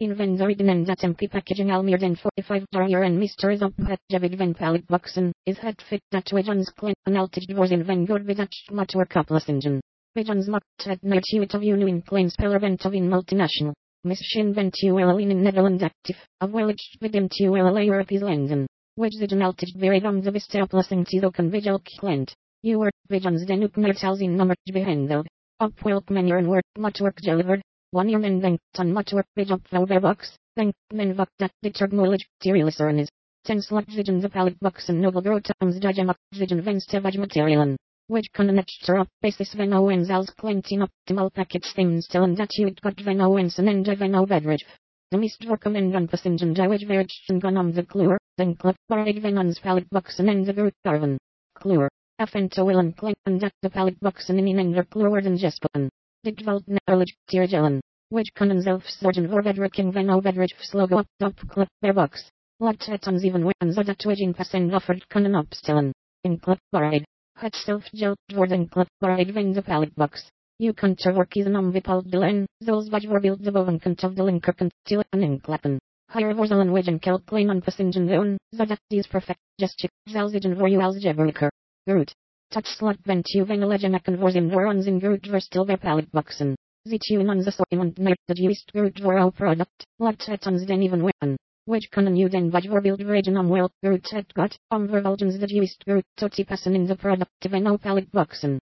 Inventory and that MP packaging Almir den 45 dollar and Mr. is up at Javid Van Pallet Boxen, is het fit dat Wiggins Clint en altijd was in Van God Vidach Matur Couples Engine. Wiggins mocht het Nertuit of Union Claims Peller Vent of in Multinational. Miss Shin Ventuel in Netherlands Active, of Wellich Videm Tuel Europe's Lenden. Wedge the Altig very van de Vista Plusing Tizo Kan Vigil Clint. You were Visions den Up Nertals in Nummer Behendel. Up Welk Manure and Word Much work Delivered. One year men denk tan matwork bij op box, denk men vak dat dit knowledge materialiseren is. Ten slot vision the pallet box and noble grow times digemak vision venste vaj materialen. Which connector up basis ven owens als clentin optimal package things till and that you got ven owens and end ven o bedridge. De mist vorkom en van passingen dawage verich en gun om the cluer, then clip barred ven ons pallet box and end the groot garven. Cluer. Afento will and clink and that the pallet box and in ender cluer and jespen. Dit valt knowledge. Which zelf zorgen voor bedrukking van overdracht slogo op op clip box. Laat het ons even wen zodat twitching passen offered kunnen opstellen. In clipboard. Het zelf geld worden clipboard van de palletbox. You kunt er voor kiezen om bepaalde delen, zoals bijvoorbeeld de bovenkant of de linkerkant, til en inklappen. Hier voorzellen widgen kelk klein aan passingen doen, zodat die perfect gesture, zal zitten voor u als gebruiker. Groot. Touchslot bent u van leggen en voorzien voor ons in groot verstil bij palletboxen. Zituen on the juist groot voor our product, laat het ons den even weapon. Which kunnen you then bijvoorbeeld region om wel groot het got, om vervolgens the juist groot tot passen in the product van our pallet boxen.